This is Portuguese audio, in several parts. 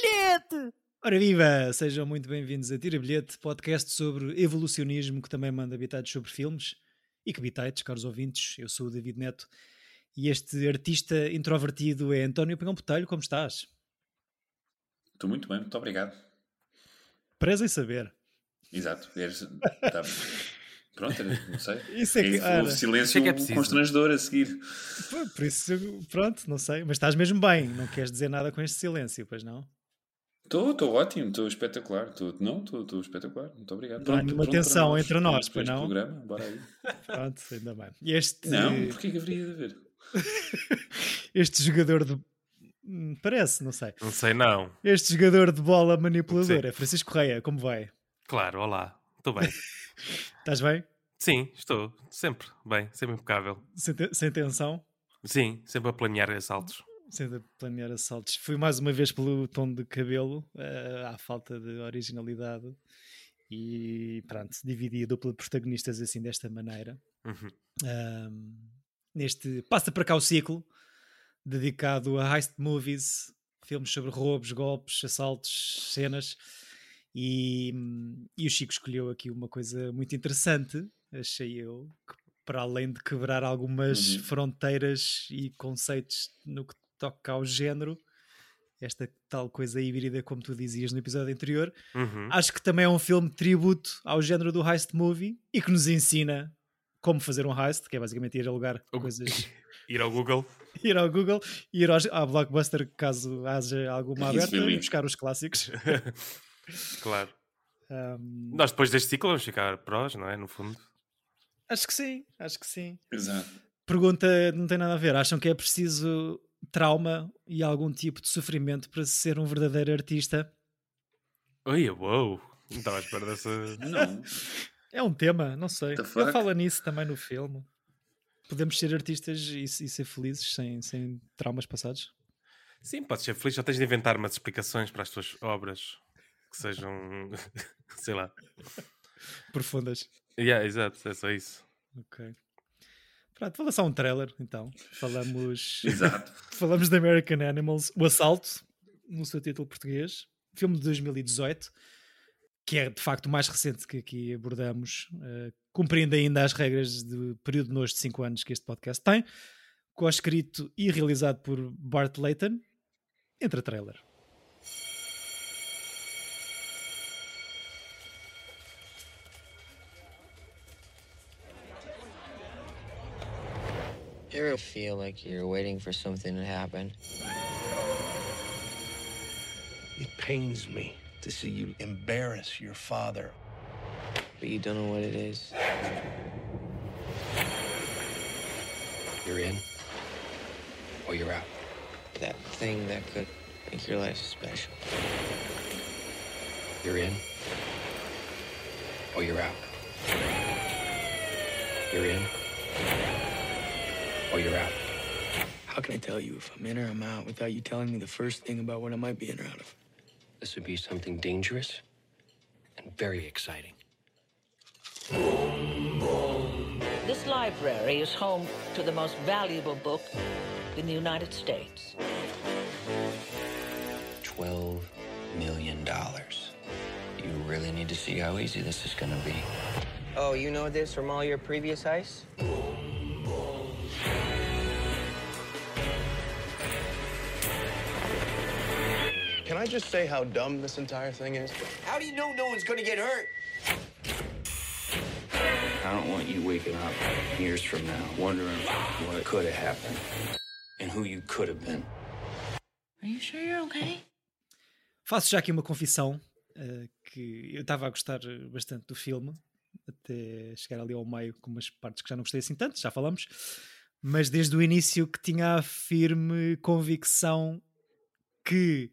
bilhete! Ora viva! Sejam muito bem-vindos a Tira Bilhete, podcast sobre evolucionismo que também manda habitados sobre filmes e que bitites, caros ouvintes. Eu sou o David Neto e este artista introvertido é António Pinhão Botelho. Como estás? Estou muito bem, muito obrigado. Preza em saber. Exato. Tá... Pronto, não sei. Isso é que, é, o silêncio é que é constrangedor a seguir. Por isso, pronto, não sei. Mas estás mesmo bem, não queres dizer nada com este silêncio, pois não? Estou, estou ótimo, estou espetacular. Tô, não, estou espetacular. Muito obrigado. Não há nenhuma tensão entre nós, pois não? Programa. Bora aí. Pronto, ainda bem. Este... Não, porquê que haveria de haver? este jogador de. Hum, parece, não sei. Não sei, não. Este jogador de bola manipulador é Francisco Correia. Como vai? Claro, olá. Estou bem. Estás bem? Sim, estou. Sempre bem, sempre impecável. Sem, te sem tensão? Sim, sempre a planear assaltos. Sempre a planear assaltos. Fui mais uma vez pelo tom de cabelo, uh, à falta de originalidade. E pronto, dividi a dupla de protagonistas assim desta maneira. Uhum. Um, neste Passa para cá o ciclo, dedicado a heist movies, filmes sobre roubos, golpes, assaltos, cenas. E, e o Chico escolheu aqui uma coisa muito interessante, achei eu, que para além de quebrar algumas uhum. fronteiras e conceitos no que toca ao género, esta tal coisa híbrida, como tu dizias no episódio anterior, uhum. acho que também é um filme de tributo ao género do heist movie e que nos ensina como fazer um heist, que é basicamente ir alugar o... coisas. ir ao Google. ir ao Google, ir ao, ao Blockbuster caso haja alguma aberta e buscar os clássicos. Claro. Um... Nós depois deste ciclo vamos ficar prós, não é? No fundo. Acho que sim, acho que sim. Exato. Pergunta não tem nada a ver. Acham que é preciso trauma e algum tipo de sofrimento para ser um verdadeiro artista? Oi, uou! Não estava à espera dessa. Não. É um tema, não sei. Ele fala nisso também no filme. Podemos ser artistas e, e ser felizes sem, sem traumas passados? Sim, podes ser feliz, só tens de inventar umas explicações para as tuas obras que sejam, sei lá, profundas. Yeah, exato, é só isso. Ok. Pronto, vou lançar um trailer então. Falamos. Exato. Falamos de American Animals, O Assalto, no seu título português, filme de 2018, que é de facto o mais recente que aqui abordamos, uh, cumprindo ainda as regras de período de nojo de 5 anos que este podcast tem, co-escrito e realizado por Bart Layton. Entra trailer. Ever feel like you're waiting for something to happen? It pains me to see you embarrass your father. But you don't know what it is. You're in, or you're out. That thing that could make your life special. You're in, or you're out. You're in or you're out. How can I tell you if I'm in or I'm out without you telling me the first thing about what I might be in or out of? This would be something dangerous and very exciting. This library is home to the most valuable book in the United States. $12 million. You really need to see how easy this is going to be. Oh, you know this from all your previous ice? Can I just say how dumb this entire thing is? How do you know no one's gonna get hurt? I don't want you waking up years from now wondering what could have happened and who you could have been. Are you sure you're okay? Faço já aqui uma confissão uh, que eu estava a gostar bastante do filme até chegar ali ao meio com umas partes que já não gostei assim tanto, já falamos, mas desde o início que tinha a firme convicção que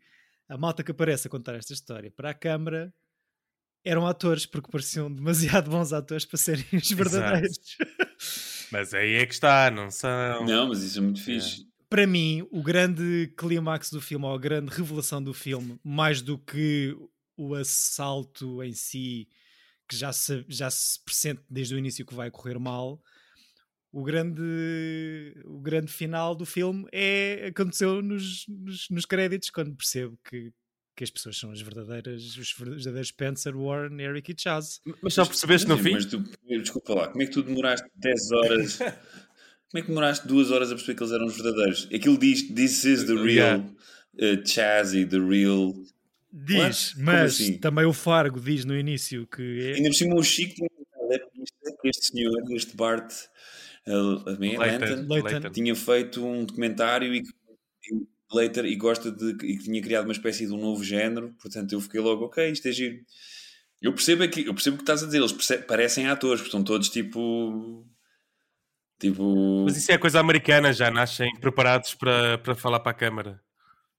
a malta que aparece a contar esta história para a câmara eram atores, porque pareciam demasiado bons atores para serem os verdadeiros. mas aí é que está, não são. Não, mas isso é muito fixe. É. Para mim, o grande clímax do filme, ou a grande revelação do filme, mais do que o assalto em si, que já se, já se pressente desde o início que vai correr mal, o grande, o grande final do filme é aconteceu nos, nos, nos créditos, quando percebo que que as pessoas são as verdadeiras, os verdadeiros Spencer, Warren, Eric e Chaz. Mas só percebeste no fim? Mas tu, desculpa lá, como é que tu demoraste 10 horas? como é que demoraste 2 horas a perceber que eles eram os verdadeiros? Aquilo diz: This is the real Yeah. uh, Chazzy, the real. Diz, What? Mas assim? também o Fargo diz no início que é. Ainda por cima, o Chico este senhor, este Bart uh, Leighton. Tinha feito um documentário e que Later e gosta de e que tinha criado uma espécie de um novo género, portanto eu fiquei logo, ok, isto é giro. Eu percebo aqui, eu percebo o que estás a dizer, eles parecem atores, porque são todos tipo tipo Mas isso é coisa americana, já nascem preparados para, para falar para a câmara.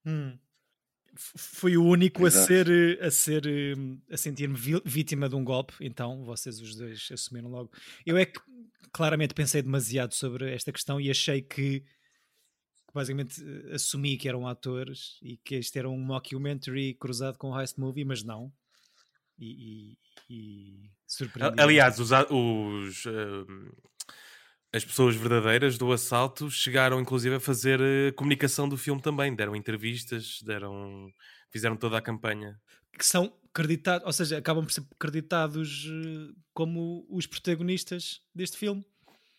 Hum. Fui o único a Exato. ser, eh, a ser, eh, a sentir-me vítima de um golpe, então vocês os dois assumiram logo. Eu é que claramente pensei demasiado sobre esta questão e achei que, que basicamente eh, assumi que eram atores e que este era um mockumentary cruzado com um heist movie, mas não. E, e, e surpreendi. Aliás, os, a- os, ehm, as pessoas verdadeiras do assalto chegaram inclusive a fazer eh, comunicação do filme também. Deram entrevistas, deram, fizeram toda a campanha. que são creditados, ou seja, acabam por ser creditados eh, como os protagonistas deste filme.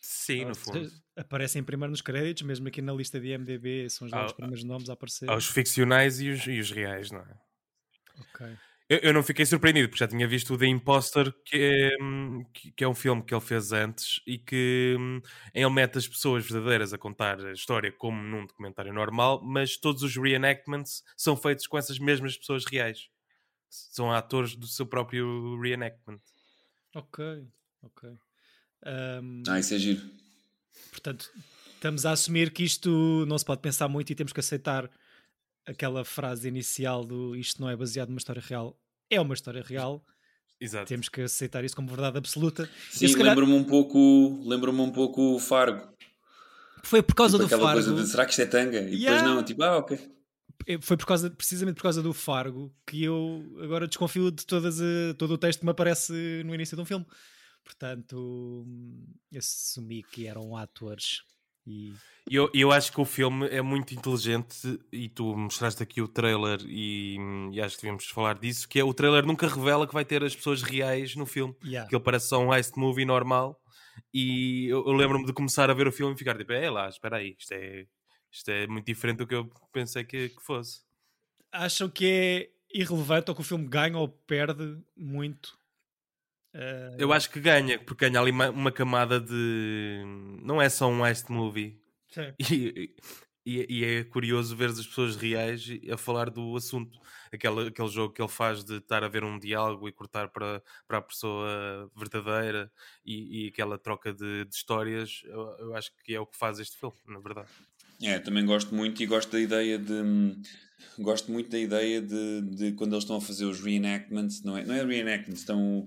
Sim, no Ou fundo. Aparecem primeiro nos créditos, mesmo aqui na lista de IMDB, são os Ah, nossos primeiros nomes a aparecer. Aos ficcionais e os, e os reais, não é? Ok. Eu, eu não fiquei surpreendido, porque já tinha visto o The Imposter, que é, que, é um filme que ele fez antes e que hum, ele mete as pessoas verdadeiras a contar a história como num documentário normal, mas todos os reenactments são feitos com essas mesmas pessoas reais. São atores do seu próprio reenactment. Ok, ok. Ahm, Ah, isso é giro. portanto, estamos a assumir que isto não se pode pensar muito e temos que aceitar aquela frase inicial do isto não é baseado numa história real. É uma história real, Exato. temos que aceitar isso como verdade absoluta. Sim, calhar- lembra-me um pouco, lembra-me um pouco o Fargo. Foi por causa Tipo do aquela Fargo. coisa de será que isto é tanga? E Yeah. depois não, tipo, ah, ok. É, foi por causa, precisamente por causa do Fargo que eu agora desconfio de todas a- todo o texto que me aparece no início de um filme. Portanto, hum, assumi que eram atores. E eu, eu acho que o filme é muito inteligente e tu mostraste aqui o trailer e, e acho que devíamos falar disso, que é o trailer nunca revela que vai ter as pessoas reais no filme. yeah, que ele parece só um heist movie normal e eu, eu lembro-me de começar a ver o filme e ficar tipo, é lá, espera aí, isto é, isto é muito diferente do que eu pensei que, que fosse. acham que é irrelevante ou que o filme ganha ou perde muito? Ah, Eu acho que ganha, porque ganha ali uma, uma camada de... não é só um heist movie sim. e, e, e é curioso ver as pessoas reais a falar do assunto. Aquele, aquele jogo que ele faz de estar a ver um diálogo e cortar para, para a pessoa verdadeira e, e aquela troca de, de histórias, eu, eu acho que é o que faz este filme, na verdade. É, também gosto muito e gosto da ideia de. Gosto muito da ideia de, de quando eles estão a fazer os reenactments, não é, não é reenactments, estão.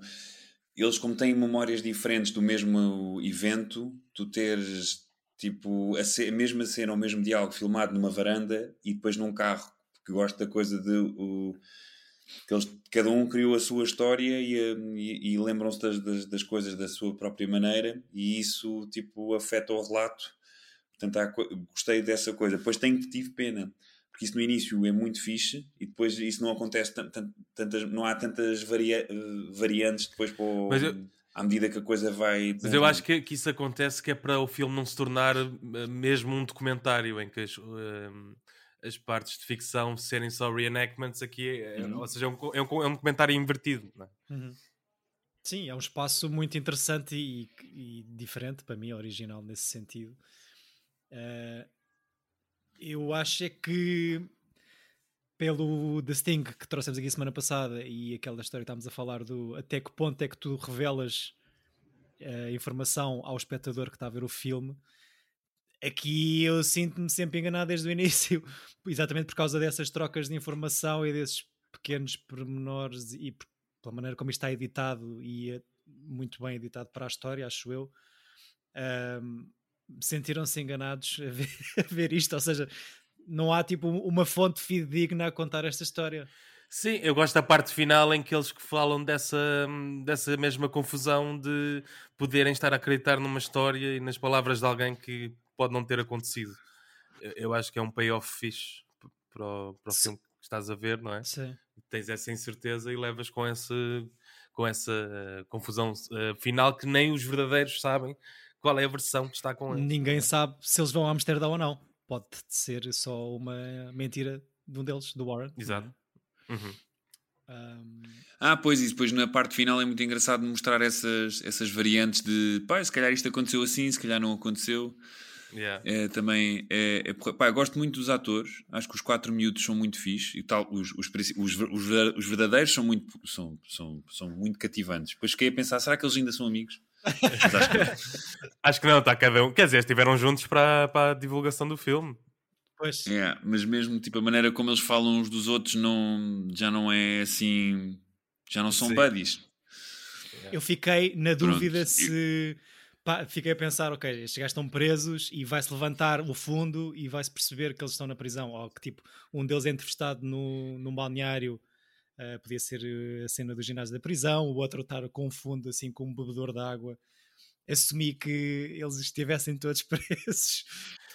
Eles, como têm memórias diferentes do mesmo evento, tu teres tipo a, ce- a mesma cena, o mesmo diálogo filmado numa varanda e depois num carro, porque gosto da coisa de. O, que eles, cada um criou a sua história e, e, e lembram-se das, das, das coisas da sua própria maneira, e isso tipo afeta o relato Portanto, há gostei dessa coisa. Depois tenho tive pena, porque isso no início é muito fixe e depois isso não acontece tan- tan- tantas, não há tantas varia- eh, variantes depois para o- Mas eu- à medida que a coisa vai. Mas eu acho que, que isso acontece que é para o filme não se tornar eh, mesmo um documentário em que as, eh, as partes de ficção serem só reenactments aqui, é- Uhum. ou seja, é um, é um, é um documentário invertido. não é? Uhum. Sim, é um espaço muito interessante e, e diferente para mim, original nesse sentido. Eh, eu acho é que pelo The Sting que trouxemos aqui semana passada e aquela história que estávamos a falar do até que ponto é que tu revelas a informação ao espectador que está a ver o filme, aqui eu sinto-me sempre enganado desde o início, exatamente por causa dessas trocas de informação e desses pequenos pormenores e pela maneira como isto está editado e é muito bem editado para a história, acho eu. ahm, Sentiram-se enganados a ver, a ver isto, ou seja, não há tipo uma fonte fidedigna a contar esta história. Sim, eu gosto da parte final em que eles que falam dessa, dessa mesma confusão de poderem estar a acreditar numa história e nas palavras de alguém que pode não ter acontecido. Eu- acho que é um payoff fixe para o, para o filme que estás a ver, não é? Sim. tens essa incerteza e levas com essa, com essa uh, confusão uh, final que nem os verdadeiros sabem qual é a versão que está com eles. Ninguém sabe se eles vão a Amsterdão ou não. Pode ser só uma mentira de um deles, do Warren. Exato. Uhum. Um... Ah, pois, e depois na parte final é muito engraçado mostrar essas, essas variantes de pá, se calhar isto aconteceu assim, se calhar não aconteceu. Yeah. É, também é, é, pá, eu gosto muito dos atores, acho que os quatro miúdos são muito fixe e tal, os, os, os, os verdadeiros são muito, são, são, são muito cativantes. Depois fiquei a pensar, será que eles ainda são amigos? Acho, que... acho que não, está cada um. Quer dizer, estiveram juntos para, para a divulgação do filme. Pois. É, mas mesmo tipo a maneira como eles falam uns dos outros não, já não é assim, já não são Sim. buddies. Eu fiquei na dúvida Pronto. se pá, fiquei a pensar, ok, estes gajos estão presos e vai-se levantar o fundo e vai-se perceber que eles estão na prisão, ou que tipo, um deles é entrevistado no, num balneário, uh, podia ser eh, a cena do ginásio da prisão, o outro estar com fundo assim com um bebedor de água. Assumi que eles estivessem todos presos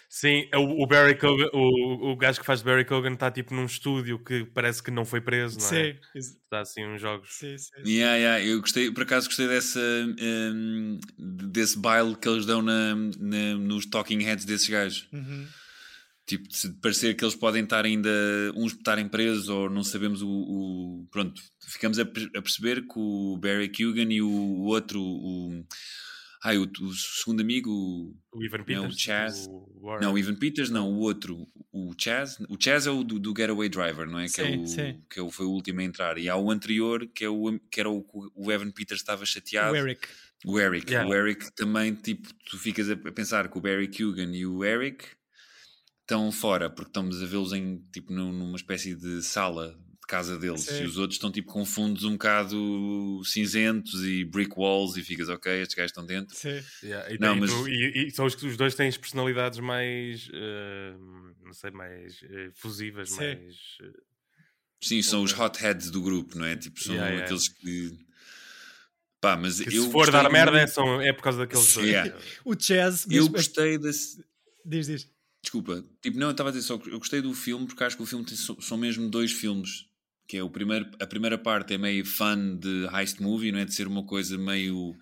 Sim, é o, o Barry Cogan, o, o gajo que faz Barry Cogan está tipo num estúdio que parece que não foi preso, não é? Sim. Está assim uns jogos. Sim, sim. Yeah, yeah. Eu gostei, por acaso gostei dessa um, desse baile que eles dão na, na, nos talking heads desses gajos. Uhum. Tipo, de parecer que eles podem estar ainda, uns estarem presos ou não sabemos o. o pronto, ficamos a, a, perceber que o Barry Cogan e o, o outro, o ah, o, o segundo amigo. O Ivan Peters. Não, o Chaz. O não, o Ivan Peters, não, o outro. O Chaz. O Chaz é o do, do Getaway Driver, não é? Sim, que, é o, sim. que é foi o último a entrar. E há o anterior, que, é o, que era o, o Evan Peters estava chateado. O Eric. O Eric. Yeah. O Eric também, tipo, tu ficas a pensar que o Barry Kugan e o Eric estão fora, porque estamos a vê-los em, tipo, numa espécie de sala casa deles Sim. e os outros estão tipo com fundos um bocado cinzentos e brick walls e ficas ok, estes gajos estão dentro. Sim. Yeah, e, não, mas... e, e, são os, os dois têm as personalidades mais uh, não sei, mais uh, fusivas, Sim. mais uh, Sim, são os hotheads do grupo, não é? Tipo, são yeah, aqueles que Pá, mas que eu se for dar merda é, são, é por causa daqueles. Yeah. o Chaz. Eu gostei desse. Diz, diz. Desculpa, tipo, não, eu estava a dizer só que eu gostei do filme porque acho que o filme tem, são mesmo dois filmes que é o primeiro, a primeira parte é meio fun de heist movie, não é? De ser uma coisa meio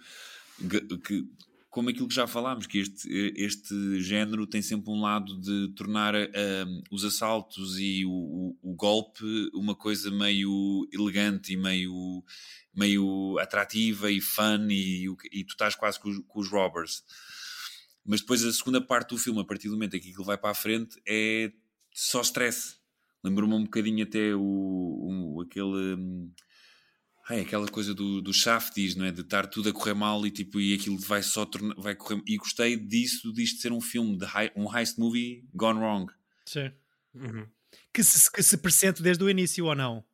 que, como aquilo que já falámos, que este, este género tem sempre um lado de tornar uh, os assaltos e o, o, o, golpe uma coisa meio elegante e meio, meio atrativa e fun e, e tu estás quase com os, com os robbers. Mas depois a segunda parte do filme, a partir do momento em que aquilo vai para a frente, é só stress Lembrou-me um bocadinho até o, o aquele. Hum, ai, aquela coisa do, do Shafties, não é? De estar tudo a correr mal e tipo, e aquilo vai só tornar, vai correr. E gostei disso, disto ser um filme, de high, um heist movie gone wrong. Sim. Uhum. Que, se, que se presente desde o início ou não?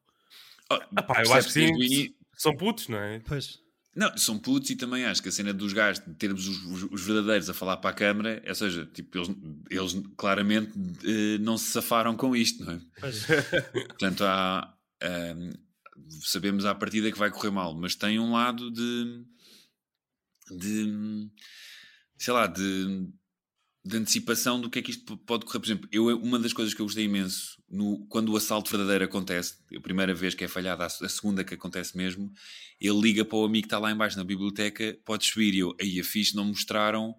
Oh, Epá, eu acho que sim. São putos, não é? Pois. Não, são putos e também acho que a cena dos gajos, de termos os, os, os, verdadeiros a falar para a câmara, ou seja, tipo, eles, eles claramente uh, não se safaram com isto, não é? Portanto, há, uh, sabemos à partida que vai correr mal, mas tem um lado de, de sei lá, de de antecipação do que é que isto pode correr. Por exemplo, eu, uma das coisas que eu gostei imenso no, quando o assalto verdadeiro acontece, a primeira vez que é falhada, a, segunda que acontece mesmo, ele liga para o amigo que está lá embaixo na biblioteca, pode subir. E eu, aí a fixe não mostraram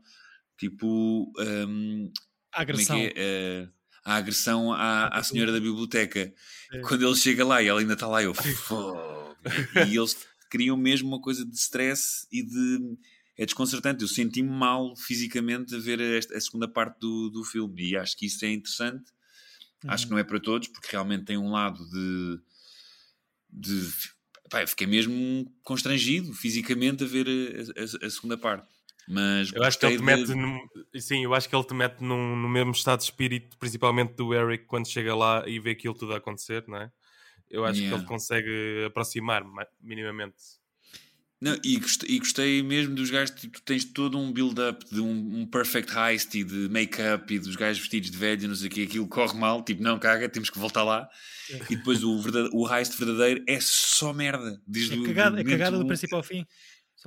tipo um, a é agressão. É é? Uh, a agressão à, à senhora da biblioteca. É. Quando ele chega lá e ela ainda está lá, eu e eles criam mesmo uma coisa de stress e de é desconcertante. Eu senti-me mal fisicamente a ver a, a, segunda parte do, do filme e acho que isso é interessante. Uhum. Acho que não é para todos, porque realmente tem um lado de. de pá, fiquei mesmo constrangido fisicamente a ver a, a, a segunda parte. Mas eu acho que ele te mete de... sim, eu acho que ele te mete num, no mesmo estado de espírito, principalmente do Eric quando chega lá e vê aquilo tudo a acontecer, não é? Eu acho yeah. que ele consegue aproximar minimamente não, e, gostei, e gostei mesmo dos gajos, tipo, tu tens todo um build-up de um, um, perfect heist e de make-up e dos gajos vestidos de velho, não sei o que, aquilo corre mal, tipo, não caga, temos que voltar lá. É. E depois o, verdade, o heist verdadeiro é só merda. Desde é cagada, é cagada do princípio ao fim.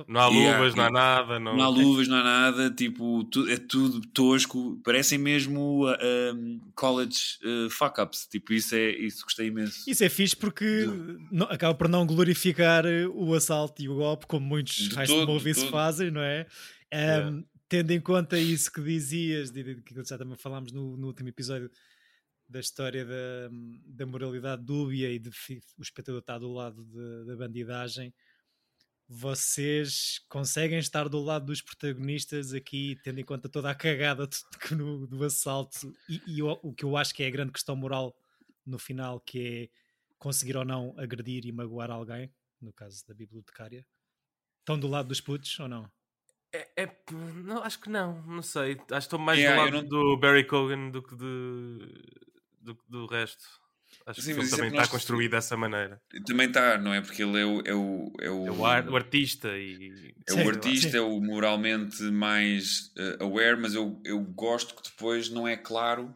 Não há Yeah, luvas, não há nada. Não, Não há luvas, não há nada, tipo, tu- é tudo tosco, parecem mesmo uh, um, college uh, fuck-ups, tipo, isso é, isso gostei imenso. Isso é fixe porque não- acaba por não glorificar o assalto e o golpe, como muitos De todo, movies fazem, não é? Um, Yeah. Tendo em conta isso que dizias, de, de- que já também falámos no, no último episódio, da história da, da moralidade dúbia e de o espectador estar do lado de- da bandidagem, vocês conseguem estar do lado dos protagonistas aqui, tendo em conta toda a cagada no- do assalto e, e o, o que eu acho que é a grande questão moral no final, que é conseguir ou não agredir e magoar alguém, no caso da bibliotecária. Estão do lado dos putos ou não? É, é- não, acho que não, não sei. Acho que estou mais Yeah, do lado não- do Barry Cogan do que de, do, que do resto. Acho Sim, que mas é também que está nós- construído dessa maneira. Também está, não é? Porque ele é o, é o, é o, É o, ar- o artista e. é Sim, o artista, sim. é o moralmente mais uh, aware, mas eu, eu gosto que depois não é claro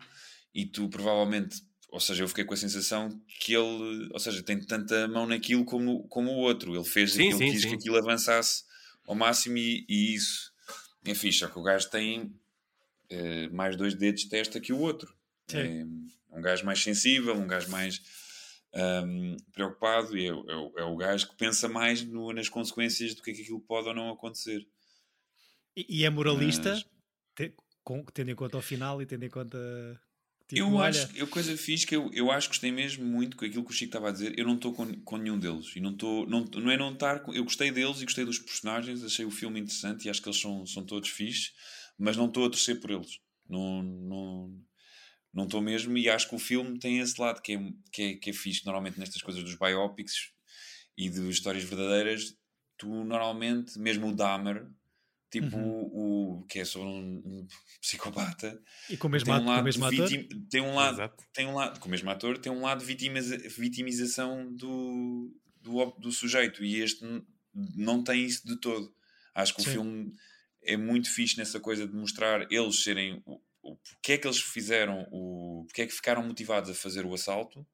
e tu provavelmente, ou seja, eu fiquei com a sensação que ele, ou seja, tem tanta mão naquilo como, como o outro. Ele fez Sim, aquilo, sim, quis sim. que aquilo avançasse ao máximo e, e isso é fixe. Só que o gajo tem eh, mais dois dedos de testa que o outro. É um gajo mais sensível, um gajo mais ahm, preocupado e é, o- é é o gajo que pensa mais no- nas consequências do que é que aquilo pode ou não acontecer. E, e é moralista, Mas- te- com- tendo em conta o final e tendo em conta. tipo, eu olha, acho, eu coisa fixe que eu, eu acho que gostei mesmo muito com aquilo que o Chico estava a dizer. Eu não estou com, com nenhum deles e não estou, não, não é não estar. com- Eu gostei deles e gostei dos personagens, achei o filme interessante e acho que eles são, são todos fixes, mas não estou a torcer por eles. Não, não, não estou mesmo e acho que o filme tem esse lado que é, que é, que é fixe. Normalmente nestas coisas dos biopics e de histórias verdadeiras, tu normalmente, mesmo o Dahmer, tipo o, o que é sobre um, um psicopata, e com o mesmo, tem um com o lado mesmo de ator. vitim- tem um lado Exato. tem um lado com o mesmo ator tem um lado de vitimiza- vitimização do, do do sujeito e este não tem isso de todo acho que Sim. o filme é muito fixe nessa coisa de mostrar eles serem o, porque é que eles fizeram o porque é que ficaram motivados a fazer o assalto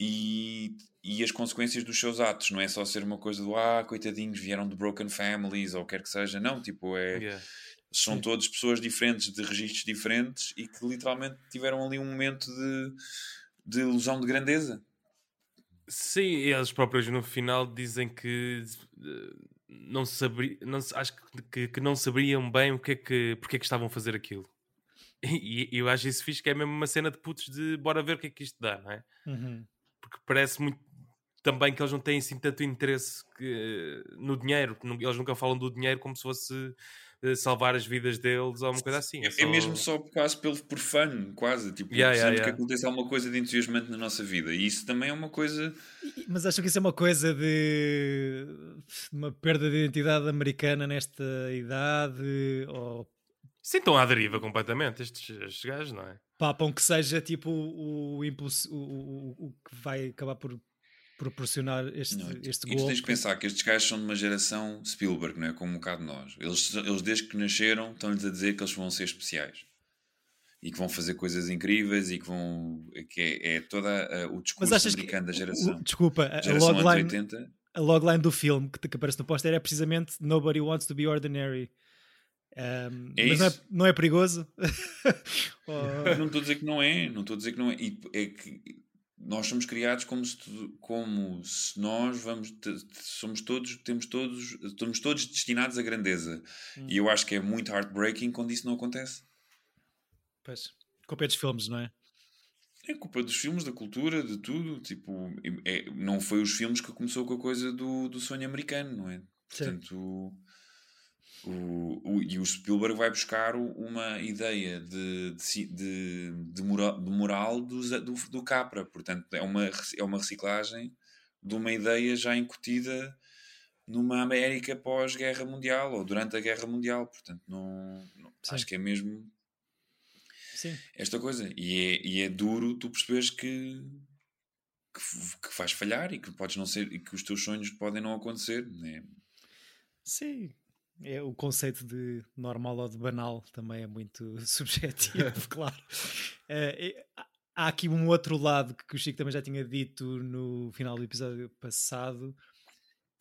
e, e as consequências dos seus atos não é só ser uma coisa do ah coitadinhos vieram de broken families ou quer que seja não tipo é Yeah. são Sim. todas pessoas diferentes, de registros diferentes e que literalmente tiveram ali um momento de, de ilusão de grandeza. Sim, e eles próprios no final dizem que eh, não sabri, não, acho que- que, que não sabiam bem o que é que, porque é que estavam a fazer aquilo. E, e eu acho isso fixe, que é mesmo uma cena de putos de bora ver o que é que isto dá, não é? Uhum. Porque parece muito também que eles não têm assim tanto interesse que, no dinheiro. Eles nunca falam do dinheiro como se fosse eh, salvar as vidas deles ou uma coisa assim. É, só- mesmo só quase pelo, por fun, quase. Tipo, Yeah, yeah, yeah. que aconteça alguma coisa de entusiasmante na nossa vida. E isso também é uma coisa. Mas acho que isso é uma coisa de uma perda de identidade americana nesta idade, ou Sim, estão à deriva completamente estes, estes gajos, não é? papam que seja tipo o, impulso, o, o, o que vai acabar por proporcionar este, Não, este e golpe. tens que pensar que estes gajos são de uma geração Spielberg, não é? Como um bocado nós. Eles, eles desde que nasceram, estão-lhes a dizer que eles vão ser especiais. E que vão fazer coisas incríveis e que vão. que é, é toda a- o Mas discurso que, americano da geração. o- desculpa, a, a geração anos logline, 80. a logline do filme que, que aparece no póster é precisamente Nobody Wants to be Ordinary. Um, É mas não é, não é perigoso? Ou- Eu não estou a dizer que não é, não estou a dizer que não é. E é que nós somos criados como se, como se nós vamos somos todos temos todos estamos todos destinados à grandeza e eu acho que é muito heartbreaking quando isso não acontece Pois, culpa é dos filmes, não é? é culpa dos filmes da cultura de tudo tipo é- não foi os filmes que começou com a coisa do, do sonho americano não é Sim. O, o, e o Spielberg vai buscar uma ideia de, de, de, de moral, do, do, do Capra. Portanto, é uma, é uma reciclagem de uma ideia já incutida numa América pós-guerra mundial ou durante a guerra mundial. Portanto, não, não- acho que é mesmo Sim. esta coisa. E é, e é duro tu perceberes que, que, que vais falhar e que podes não ser e que os teus sonhos podem não acontecer. Né? Sim. É, o conceito de normal ou de banal também é muito subjetivo, claro. Há- há aqui um outro lado que o Chico também já tinha dito no final do episódio passado,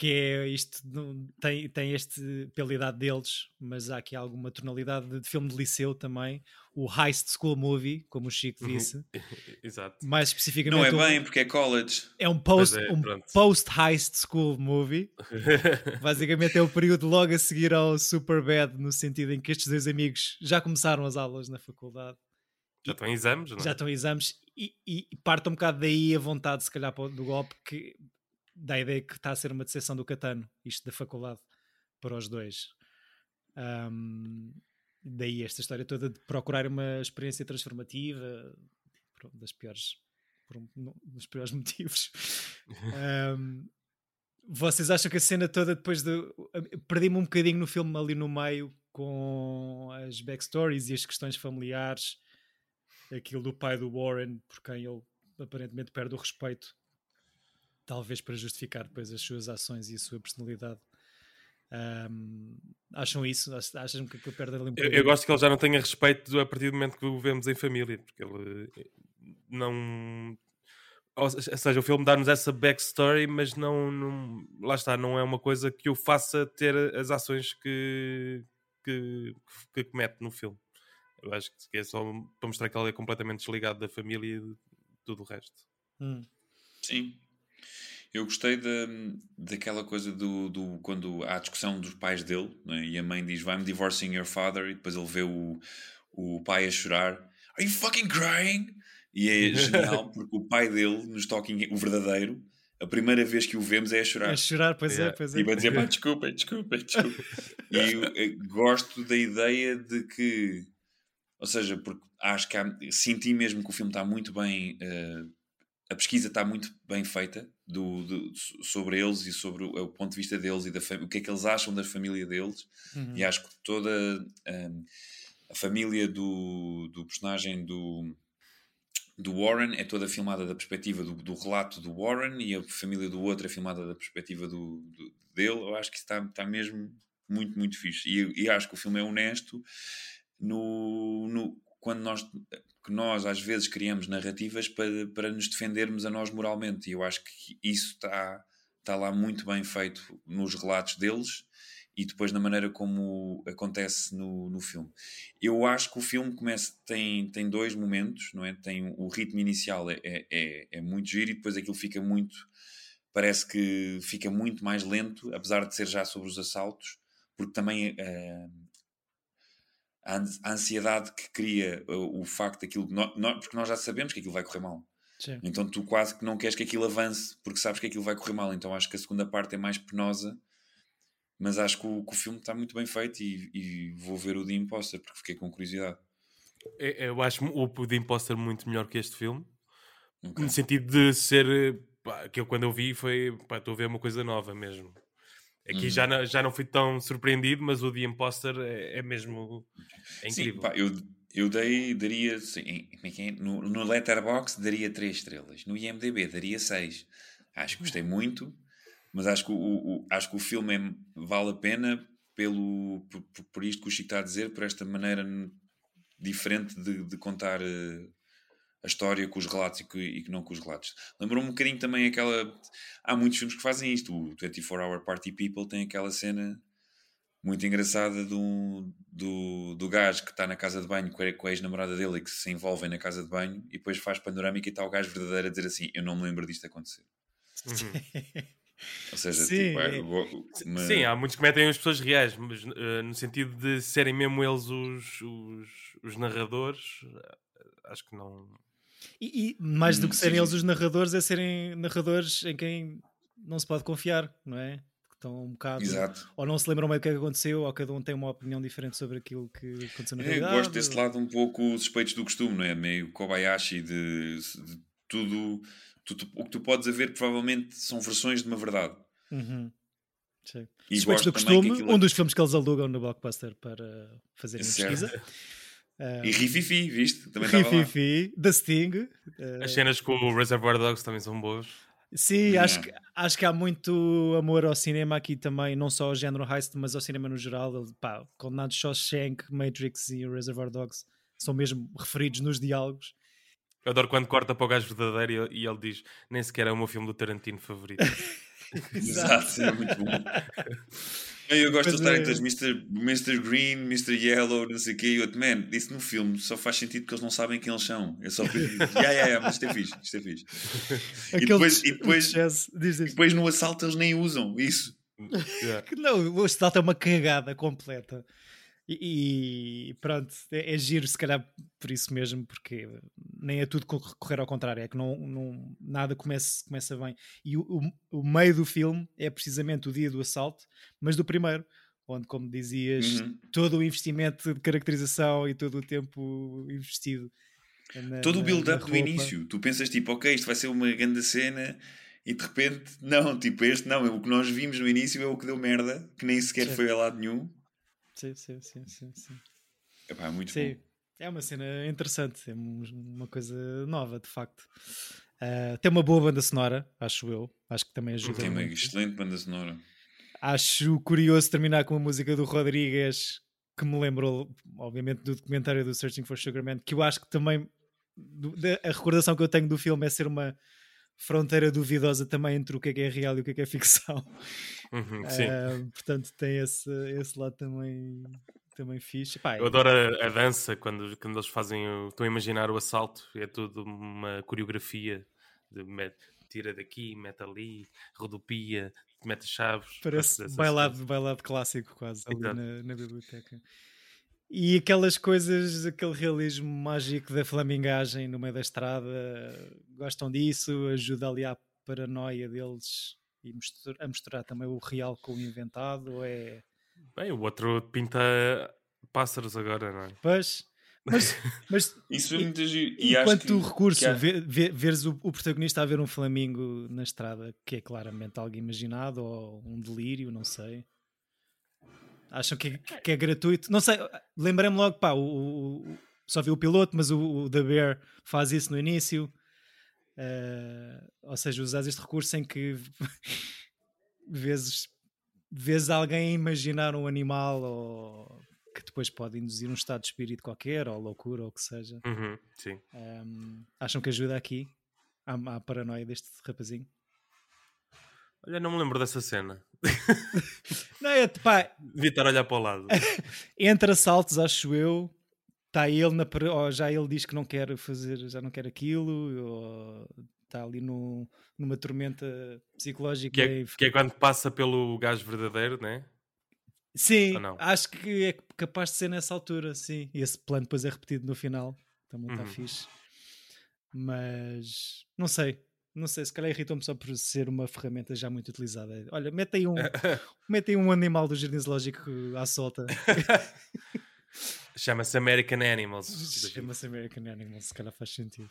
que é isto, não- tem, tem este, pela idade deles, mas há aqui alguma tonalidade de, de filme de liceu também, o Heist School Movie, como o Chico Uhum. disse, Exato. mais Não especificamente é um- bem, porque é college. é um post, é, um pronto. post-Heist School Movie, basicamente é o período logo a seguir ao Superbad, no sentido em que estes dois amigos já começaram as aulas na faculdade, Já estão em exames, não é? já estão em exames e, e, e parte um bocado daí a vontade, se calhar, do golpe, que dá a ideia que está a ser uma decepção do Catano, isto da faculdade, para os dois. Ahm, daí esta história toda de procurar uma experiência transformativa, um das piores, por um dos piores motivos. Ahm, vocês acham que a cena toda depois de. Perdi-me um bocadinho no filme ali no meio com as backstories e as questões familiares, aquilo do pai do Warren, por quem ele aparentemente perde o respeito, talvez para justificar depois as suas ações e a sua personalidade. Ahm, acham isso? Ach- Acham que aquilo perde ali um Eu, eu gosto que ele já não tenha respeito a partir do momento que o vemos em família, porque ele eh, não. Ou seja, o filme dá-nos essa backstory, mas não, não- Lá está, não é uma coisa que o faça ter as ações que, que, que comete no filme. Eu acho que é só para mostrar que ele é completamente desligado da família e de tudo o resto. Hum. Sim. Eu gostei da, daquela coisa do, do quando há a discussão dos pais dele né, e a mãe diz I'm divorcing your father e depois ele vê o, o pai a chorar Are you fucking crying? E é genial porque o pai dele nos Talking, o verdadeiro, a primeira vez que o vemos é a chorar. A chorar, pois é, pois é. E vai dizer, pá, desculpa, desculpa, desculpa. e eu, eh, gosto da ideia de que, ou seja, porque acho que há, senti mesmo que o filme está muito bem, eh, a pesquisa está muito bem feita do, do- sobre eles e sobre o, o ponto de vista deles e da o que é que eles acham da família deles. Uhum. E acho que toda hum, a família do, do personagem do, do Warren é toda filmada da perspectiva do, do relato do Warren e a família do outro é filmada da perspectiva do, do- dele. Eu acho que isso está, está mesmo muito, muito fixe. E, e acho que o filme é honesto no, no, quando nós, que nós às vezes criamos narrativas para, para nos defendermos a nós moralmente. E eu acho que isso está, está lá muito bem feito nos relatos deles e depois na maneira como acontece no, no filme. Eu acho que o filme começa, tem, tem dois momentos, não é? Tem o ritmo inicial é, é, é, é muito giro e depois aquilo fica muito, parece que fica muito mais lento, apesar de ser já sobre os assaltos, porque também eh, a an- a ansiedade que cria o, o facto daquilo, nó- nó- porque nós já sabemos que aquilo vai correr mal. Sim. Então tu quase que não queres que aquilo avance porque sabes que aquilo vai correr mal. Então acho que a segunda parte é mais penosa, mas acho que o, que o filme está muito bem feito e, e vou ver o The Imposter porque fiquei com curiosidade. Eu, eu acho o The Imposter muito melhor que este filme. Ok. No sentido de ser. eh, Pá, que eu, quando eu vi foi. Pá, estou a ver uma coisa nova mesmo. Aqui Uhum. já, não, já não fui tão surpreendido, mas o The Imposter é, é mesmo. É Sim, incrível. pá, eu, eu dei, daria, sim, é é? no, no Letterboxd daria 3 estrelas, no IMDB daria 6. Acho que gostei muito, mas acho que o, o- acho que o filme é- vale a pena pelo, por, por- isto que o Chico está a dizer, por esta maneira diferente de, de contar eh, a história com os relatos e que, e que não com os relatos. Lembrou-me um bocadinho também aquela. Há muitos filmes que fazem isto. O 24 Hour Party People tem aquela cena muito engraçada do, do, do gajo que está na casa de banho com a, com a ex-namorada dele e que se envolvem na casa de banho e depois faz panorâmica e está o gajo verdadeiro a dizer assim: Eu não me lembro disto acontecer. Uhum. Ou seja, Sim, tipo, é, é. vou- Sim, há muitos que metem as pessoas reais, mas eh, no sentido de serem mesmo eles os, os, os narradores, eh, acho que não. E, e mais do Hum, que serem eles os narradores, é serem narradores em quem não se pode confiar, não é? Que estão um bocado. Exato. Ou não se lembram bem o que é que aconteceu, ou cada um tem uma opinião diferente sobre aquilo que aconteceu na É, realidade. gosto desse lado um pouco suspeitos do costume, não é? Meio Kobayashi de, de tudo. tu- tu- o que tu podes haver provavelmente são versões de uma verdade. Uhum. Sim. E Suspeitos do costume, aquilo- um dos filmes que eles alugam no Blockbuster para fazerem Certo. pesquisa. Ah, E Rififi, viste? Também. Rififi, da Sting. ah, As cenas com o Reservoir Dogs também são boas. Sim, acho, Yeah. que, acho que há muito amor ao cinema aqui também, não só ao género heist, mas ao cinema no geral. Pá, Condenados Shawshank, Matrix e o Reservoir Dogs são mesmo referidos nos diálogos. Eu adoro quando corta para o gajo verdadeiro e e ele diz: Nem sequer é o meu filme do Tarantino favorito. Exato, é muito bom. Eu gosto de estar é- entre Mr. Mr. Green, Mr. Yellow, não sei o quê, e outro, man, isso no filme só faz sentido que eles não sabem quem eles são. É só dizer, yeah, yeah, yeah, mas isto é fixe, isto é fixe. E depois, de- e depois, jazz, diz depois no assalto eles nem usam isso. Yeah. Não, o assalto é uma cagada completa. E, e pronto, é, é giro se calhar por isso mesmo, porque nem é tudo co- correr ao contrário, é que não, não- nada começa, começa bem. E o, o- o meio do filme é precisamente o dia do assalto, mas do primeiro, onde, como dizias, Uhum. todo o investimento de caracterização e todo o tempo investido. na- Todo o build-up do início. Tu pensas tipo, ok, isto vai ser uma grande cena e de repente, não, tipo, este não, o que nós vimos no início é o que deu merda, que nem sequer Sim. foi a lado nenhum. Sim, sim, sim, sim, sim. Epá, é muito Sim, bom. É uma cena interessante, é um- uma coisa nova, de facto. Ah, tem uma boa banda sonora, acho eu. Acho que também ajuda. Tem uma muito. excelente banda sonora. Acho curioso terminar com a música do Rodrigues, que me lembrou, obviamente, do documentário do Searching for Sugar Man, que eu acho que também a recordação que eu tenho do filme é ser uma fronteira duvidosa também entre o que é que é real e o que é que é ficção. Uhum, sim. Ah, portanto, tem esse, esse lado também, também fixe. Pá, Eu adoro a, a dança quando, quando eles fazem. o- Estão a imaginar o assalto. É tudo uma coreografia. De met- tira daqui, mete ali, rodopia, mete chaves. Parece bailado, bailado clássico quase ali Exato. na, na biblioteca. E aquelas coisas, aquele realismo mágico da flamingagem no meio da estrada, gostam disso, ajuda ali à paranoia deles e mistura- a misturar também o real com o inventado, ou é... Bem, o outro pinta pássaros agora, não é? Pois, mas, mas Isso é E- muito giro. E acho enquanto que- recurso, que há- ver, ver- veres o, o protagonista a ver um flamingo na estrada, que é claramente algo imaginado ou um delírio, não sei. Acham que, é- que é gratuito? Não sei, lembrei-me logo, pá, o, o- o- só vi o piloto, mas o, o The Bear faz isso no início. Eh, ou seja, usas este recurso em que vezes, vezes alguém imaginar um animal ou que depois pode induzir um estado de espírito qualquer, ou loucura, ou o que seja. Uhum, sim. Um, acham que ajuda aqui à, à paranoia deste rapazinho? Olha, não me lembro dessa cena. Não, é, pá, Devia estar a olhar para o lado. entre assaltos, acho eu, está ele na, já ele diz que não quer fazer, já não quer aquilo, ou está ali no, numa tormenta psicológica. Que é, que é quando passa pelo gajo verdadeiro, né? Sim, acho que é capaz de ser nessa altura, sim. E esse plano depois é repetido no final, também está Uhum. fixe. Mas não sei, não sei, se calhar irritou-me só por ser uma ferramenta já muito utilizada. Olha, mete aí um, mete aí um animal do jardim zoológico à solta. Chama-se American Animals. Chama-se American Animal, se calhar faz sentido.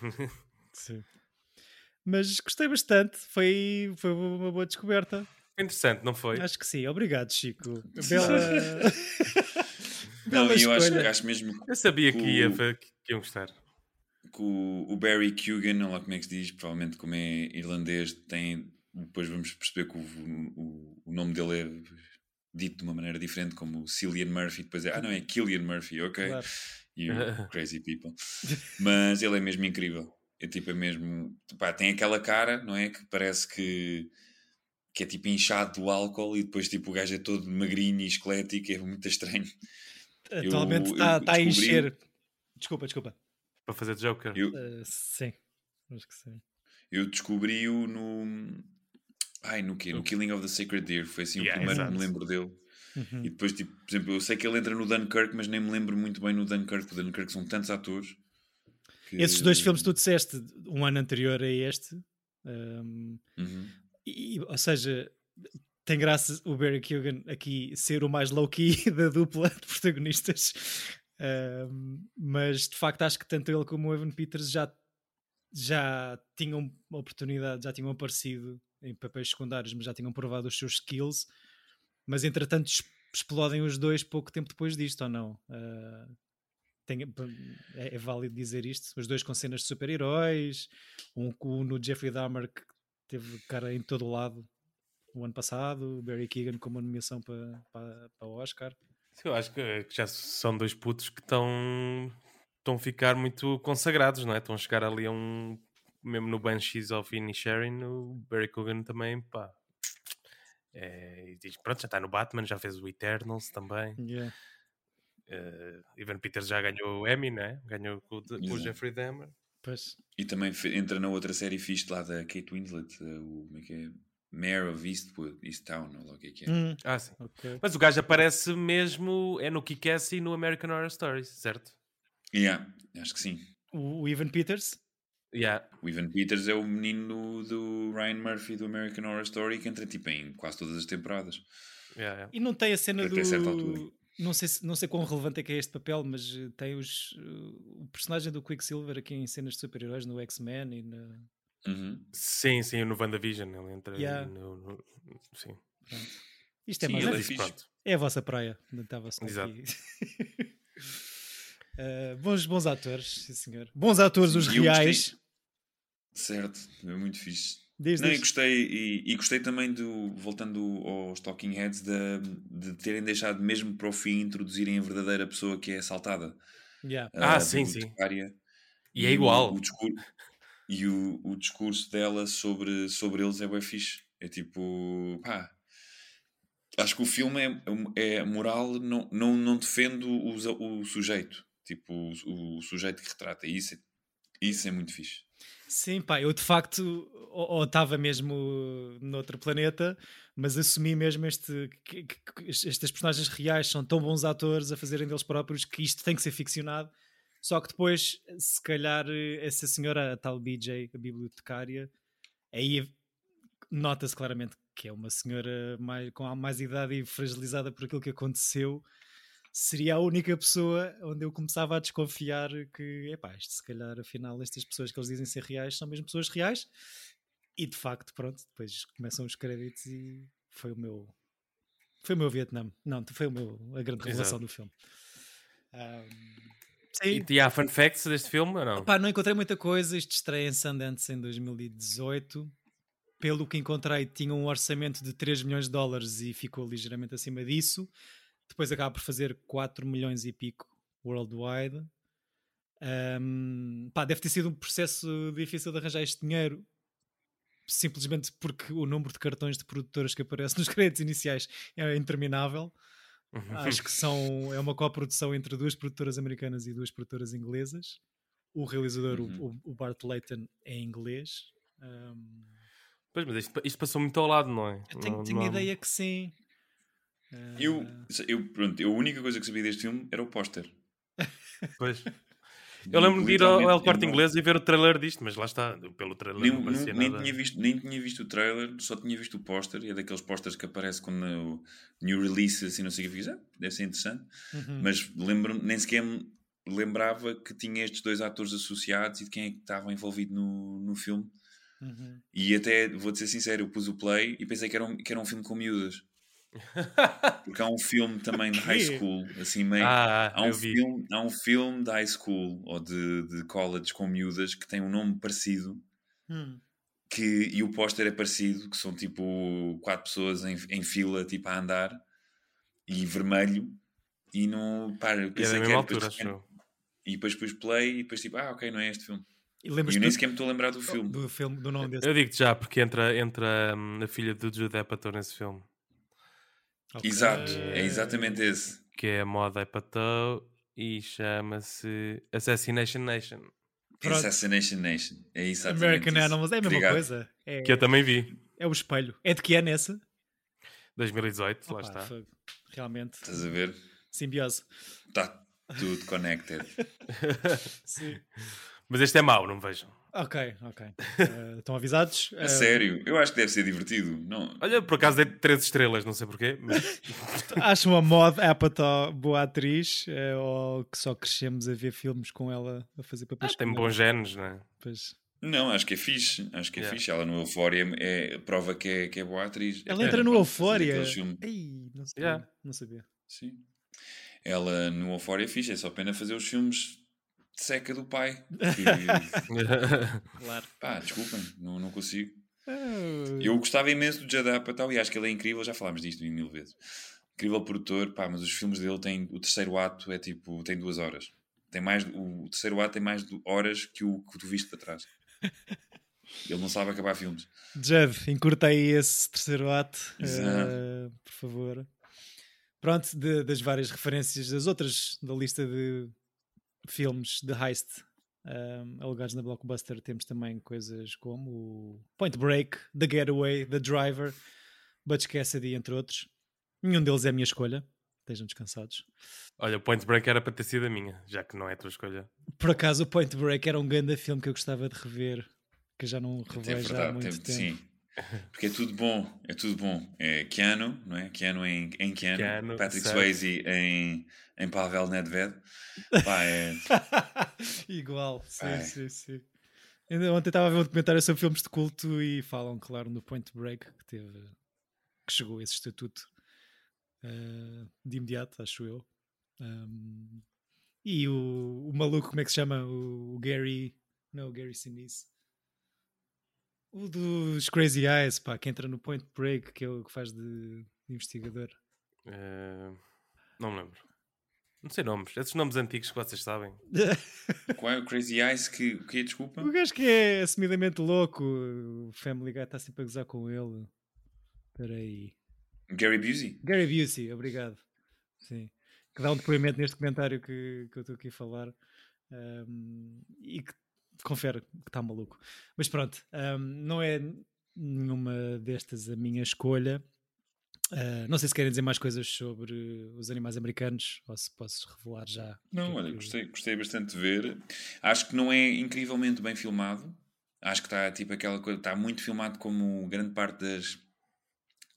Sim. Mas gostei bastante, foi, foi uma boa descoberta. Interessante, não foi? Acho que sim, obrigado, Chico. Bela. Não, Bela e eu acho, acho mesmo Eu sabia que, ia, o- que iam gostar. que o, o Barry Keoghan, não lá como é que se diz, provavelmente como é irlandês, tem. Depois vamos perceber que o, o, o nome dele é dito de uma maneira diferente, como Cillian Murphy, depois é. Ah, não, é Killian Murphy, ok. Claro. You crazy people. Mas ele é mesmo incrível. É tipo, é mesmo. Pá, tem aquela cara, não é? Que parece que. que é tipo inchado do álcool e depois tipo o gajo é todo magrinho e esquelético, é muito estranho. Atualmente eu está tá a descobri- encher. Desculpa, desculpa. Para fazer Joker. Eu, Uh, sim, acho que sim. Eu descobri-o no. Ai, no quê? No Killing of the Sacred Deer. Foi assim Yeah, o primeiro que me lembro dele. Uhum. E depois, tipo, por exemplo, eu sei que ele entra no Dunkirk, mas nem me lembro muito bem no Dunkirk, porque o Dunkirk são tantos atores. Que- Esses dois filmes tu disseste, um ano anterior a este, um, Uhum. e, ou seja, tem graça o Barry Keoghan aqui ser o mais low-key da dupla de protagonistas, Um, mas de facto acho que tanto ele como o Evan Peters já, já tinham oportunidade, já tinham aparecido em papéis secundários, mas já tinham provado os seus skills, mas entretanto explodem os dois pouco tempo depois disto, ou não? Uh, tem- é, é válido dizer isto. Os dois com cenas de super-heróis, um, com- no Jeffrey Dahmer que teve cara em todo o lado o ano passado, o Barry Keegan com uma nomeação para, para, para o Oscar. Sim, eu acho que, que já são dois putos que estão, estão a ficar muito consagrados, não é? Estão a chegar ali a um mesmo no Banshees of Inisherin, o Barry Cogan também, pá. É, diz, pronto, já está no Batman, já fez o Eternals também. Yeah. Uh, Ivan Peters já ganhou o Emmy, né? Ganhou com, o- com o Exato. Jeffrey Dahmer. Pois. E também entra na outra série fixe lá da Kate Winslet, eh, o como é que é? Mayor of Eastwood, Easttown, ou lá o que é que é. Hum, Ah, sim. ok. Mas o gajo aparece mesmo, é no Kick-Ass e no American Horror Stories, certo? Yeah, acho que sim. O, o Ivan Peters? Yeah. O Ivan Peters é o menino do, do Ryan Murphy do American Horror Story que entra tipo em quase todas as temporadas. Yeah, yeah. E não tem a cena Até certa do. altura. Não sei, se- não sei quão relevante é que é este papel, mas eh, tem os, eh, o personagem do Quicksilver aqui em cenas de super-heróis no X-Men e na. Uhum. Sim, sim, no WandaVision ele entra Yeah. no, no- Sim. Isto é Sim, mais. É, é pronto. é a vossa praia. Não estava só Exato. aqui. Eh, bons, bons atores, sim senhor. Bons atores, Sim, os reais. Certo, é muito fixe. Diz, Não, e gostei, e, e gostei também do, voltando aos Talking Heads, de, de terem deixado mesmo para o fim introduzirem a verdadeira pessoa que é assaltada. Yeah. Ah, a sim, sim. E é o- igual. O, discurso, e o, o discurso dela sobre, sobre eles é bem fixe. É tipo, pá. Acho que o filme é, é moral, não, não, não defende o, o sujeito. Tipo, o, o sujeito que retrata. E Isso é, isso é muito fixe. Sim, pá, eu de facto ou estava mesmo noutro planeta, mas assumi mesmo este, que, que- que estas personagens reais são tão bons atores a fazerem deles próprios que isto tem que ser ficcionado. Só que depois, se calhar, essa senhora, a tal BJ, a bibliotecária, aí nota-se claramente que é uma senhora mais, com mais idade e fragilizada por aquilo que aconteceu. Seria a única pessoa onde eu começava a desconfiar que, epá, isto se calhar, afinal, estas pessoas que eles dizem ser reais são mesmo pessoas reais. E de facto, pronto, depois começam os créditos e foi o meu. Foi o meu Vietnã. Não, foi o meu, a grande revelação Exato. do filme. E, sim. e há fun facts deste filme ou não? Pá, não encontrei muita coisa. Isto estreia em Sundance em 2018. Pelo que encontrei, tinha um orçamento de 3 milhões de dólares e ficou ligeiramente acima disso. Depois acaba por fazer 4 milhões e pico worldwide. Ahm, pá, deve ter sido um processo difícil de arranjar este dinheiro. Simplesmente porque o número de cartões de produtoras que aparece nos créditos iniciais é interminável. Uhum. Acho que são, é uma coprodução entre duas produtoras americanas e duas produtoras inglesas. O realizador, o- Uhum. o, o Bart Layton, é inglês. Ahm, Pois, mas isto, isto passou muito ao lado, não é? eu tenho, Não- tenho não ideia que sim. Ah, Eu, eu, pronto, eu, a única coisa que sabia deste filme era o póster. Pois. Eu lembro-me de ir ao, ao Corte eu Inglês e ver o trailer disto, mas lá está, pelo trailer Nem, não nem nada. tinha visto, nem tinha visto o trailer, só tinha visto o póster. E é daqueles pósteres que aparece quando o new release, assim, não sei o que fiz. Ah, deve ser interessante. uhum. Mas lembro nem sequer me lembrava que tinha estes dois atores associados e de quem é que estava envolvido no, no filme. Uhum. E até, vou-te ser sincero, eu pus o play e pensei que era um, que era um filme com miúdas. Porque há um filme também de high school, assim meio. Ah, há, um filme, há um filme de high school ou de, de college com miúdas que tem um nome parecido Hum. que, e o póster é parecido, que são tipo quatro pessoas em, em fila, tipo a andar, e vermelho, e não, para, eu E é que era, altura, depois, acho e depois pus play, e depois tipo, ah ok, não é este filme. E E eu nem sequer me estou a lembrar do filme. do filme, do nome desse? Eu digo-te já, porque entra, entra hum, a filha do Jude Apatow nesse filme, Ok. Exato, é exatamente esse. que é a moda Apatow e chama-se Assassination Nation, Pronto. Assassination Nation, é exatamente American isso. Animals é a mesma Obrigado. coisa. É, que eu também vi, é o espelho. É de que é nessa? 2018, lá Opa, está. fogo. Realmente. Estás a ver? Simbiose. Está tudo connected. Sim. Mas este é mau, não vejam. Ok, ok. Eh, estão avisados? A Eh, sério, eu acho que deve ser divertido. Não, Olha, por acaso dei 3 estrelas, não sei porquê, mas Acham a Mod Apatow boa atriz eh, ou que só crescemos a ver filmes com ela a fazer papéis ah, tem bons genes, não é? Pois. não, acho que é fixe. Acho que é Yeah. fixe. Ela no Euphoria é, prova que é, que é boa atriz. Ela É, entra no Euphoria. Ei, não sabia. Yeah. Não sabia. Sim. Ela no Euphoria é fixe, é só pena fazer os filmes de seca do pai. Que, Claro. pá, desculpem, não, não consigo. Ah, Eu gostava imenso do Judd Apatow e acho que ele é incrível, já falámos disto mil vezes. Incrível produtor, pá, mas os filmes dele têm, o terceiro ato é tipo, tem duas horas. Tem mais, o terceiro ato tem mais horas que o que tu viste para trás. Ele não sabe acabar filmes. Judd, encurta aí esse terceiro ato, eh, por favor. Pronto, de- das várias referências, das outras da lista de filmes de heist um, alegados na Blockbuster, temos também coisas como o Point Break, The Getaway, The Driver, Butch Cassidy, entre outros. Nenhum deles é a minha escolha, estejam descansados. Olha, o Point Break era para ter sido a minha, já que não é a tua escolha. Por acaso, o Point Break era um grande filme que eu gostava de rever, que já não É revejo há verdade, muito tem- tempo. sim. Porque é tudo bom, é tudo bom. É Keanu, não é? Keanu em, em Keanu, Keanu, Patrick certo. Swayze em, em Pavel Nedved. Pá, é, Igual, sim, Ai. sim, sim. Ainda ontem estava a ver um documentário sobre filmes de culto e falam, claro, no Point Break que teve que chegou a esse estatuto eh, de imediato, acho eu. Um, e o, o maluco, como é que se chama? O, o Gary. Não, o Gary Sinise. O dos Crazy Eyes, pá, que entra no Point Break, que é o que faz de, de investigador. Eh, não me lembro. Não sei nomes. Esses nomes antigos que vocês sabem. qual é o Crazy Eyes que, o que desculpa? O gajo que é assumidamente louco, o Family Guy está sempre a gozar com ele. Espera aí. Gary Busey? Gary Busey, obrigado. Sim. Que dá um depoimento neste comentário que, que eu estou aqui a falar. um, e que confere que está maluco. Mas pronto, um, não é nenhuma destas a minha escolha. Uh, não sei se querem dizer mais coisas sobre os animais americanos ou se posso revelar já. Não, olha, gostei, gostei bastante de ver. Acho que não é incrivelmente bem filmado. Acho que está tipo aquela coisa, está muito filmado como grande parte das,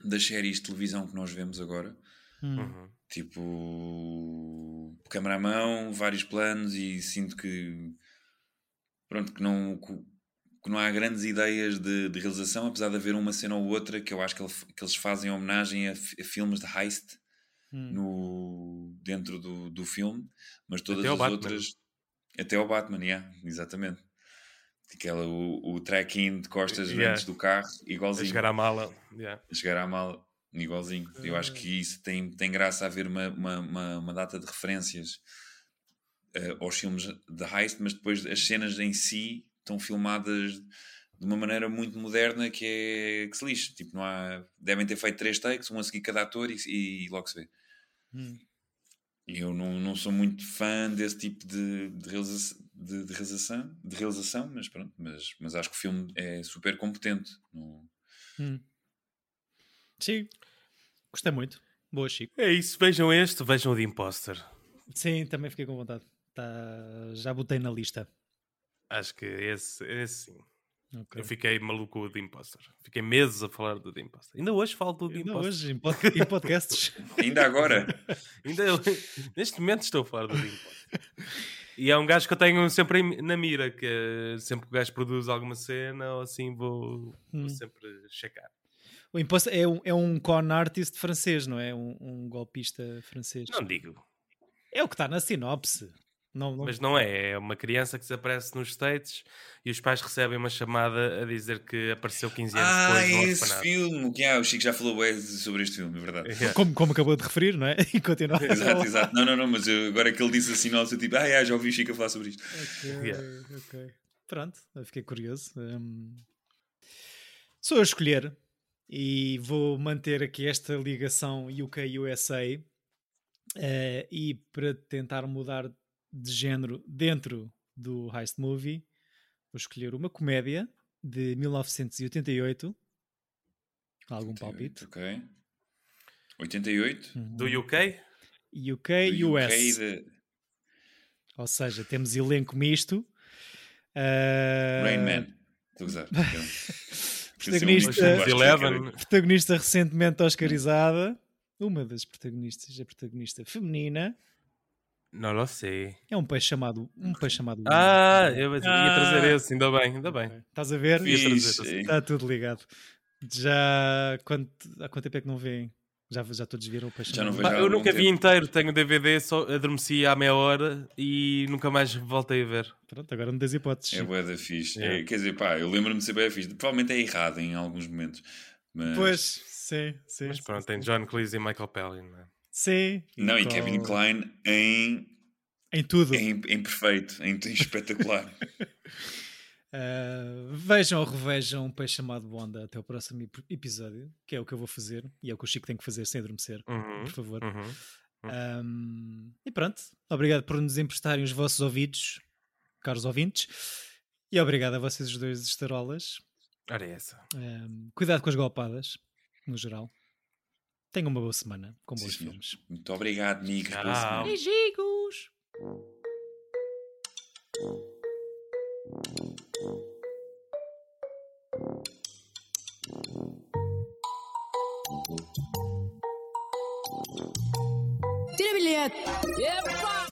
das séries de televisão que nós vemos agora. Hum. Uhum. Tipo, câmara à mão, vários planos e sinto que pronto, que não, que não há grandes ideias de, de realização, apesar de haver uma cena ou outra que eu acho que, ele- que eles fazem homenagem a, a filmes de heist Hum. no, dentro do, do filme, mas todas Até as outras até ao Batman, yeah, exatamente. Aquela, o, o track-in de costas Yeah. antes do carro, A igualzinho chegar à mala. yeah. a chegar à mala igualzinho. Eu acho que isso tem, tem graça a haver uma, uma, uma, uma data de referências eh, aos filmes de heist, mas depois as cenas em si estão filmadas de uma maneira muito moderna que é que se lixe. Tipo, não há, devem ter feito três takes, um a seguir cada ator e, e logo se vê. Hum. Eu não, não sou muito fã desse tipo de, de, realiza- de- de realização, de realização, mas pronto, mas, mas acho que o filme é super competente. Não- Hum. Sim, gostei muito. Boa, Chico. É isso. Vejam este, vejam o de Imposter. Sim, também fiquei com vontade. Tá, já botei na lista. Acho que esse, esse sim. Ok. Eu fiquei maluco com o de Imposter. Fiquei meses a falar do de Imposter. Ainda hoje falo do de Ainda Imposter. hoje, em, pod- em podcasts. Ainda agora. Ainda eu- neste momento estou a falar do de Imposter. E é um gajo que eu tenho sempre em- na mira, que é sempre que o gajo produz alguma cena ou assim vou, Hum. vou sempre checar. O imposto é um, é um con artist francês, não é? Um, um golpista francês. Não digo. É o que está na sinopse. Não, não... Mas não é, é uma criança que desaparece nos States e os pais recebem uma chamada a dizer que apareceu 15 anos Ah, depois no é esse orfanato. filme. Que, ah, o Chico já falou sobre este filme, é verdade. Yeah. como, como acabou de referir, não é? E continua Exato, exato. Não, não, não, mas eu- agora que ele disse assim, nossa, eu tipo, ah, é, já ouvi o Chico a falar sobre isto. Ok, Yeah. ok. Pronto, eu fiquei curioso. Hum, Sou a escolher e vou manter aqui esta ligação UK-USA eh, e para tentar mudar de género dentro do Heist Movie, vou escolher uma comédia de 1988. Algum palpite? Ok. 88? Do UK? UK, Do US. UK de Ou seja, temos elenco misto. Eh, Rain Man. Estou a usar. Protagonista- Eleven. protagonista recentemente oscarizada. Uma das protagonistas, a protagonista feminina, Não lo sei. é um peixe chamado. Um peixe chamado. Ah, eu ia trazer Ah. esse, ainda bem, ainda bem. Estás a ver? Está tudo ligado. Já. Quanto, há quanto tempo é que não veem? Já, já todos viram o peixe Já não chamado? vejo Pá, eu nunca vi inteiro, tenho DVD, só adormeci à meia hora e nunca mais voltei a ver. Pronto, agora não tens hipóteses. É bué da fixe. Yeah. É, quer dizer, pá, eu lembro-me de ser bem fixe. Provavelmente é errado em alguns momentos. Mas... Pois, sim, sim. Mas pronto, sim. tem John Cleese e Michael Palin. Não é? Sim. Não, e Kevin Klein em, Em tudo. em, em perfeito, em, em espetacular. Uh, vejam ou revejam um peixe chamado Bonda até o próximo ep- episódio, que é o que eu vou fazer e é o que o Chico tem que fazer sem adormecer, Uhum, por favor. uhum. Um, e pronto, obrigado por nos emprestarem os vossos ouvidos, caros ouvintes, e obrigado a vocês os dois estarolas. Ora, é essa. Um, cuidado com as golpadas, no geral. Tenham uma boa semana com bons Sim, filmes. Muito obrigado, amigos. Tchau. Beijinhos! Tira bilhete! Epa!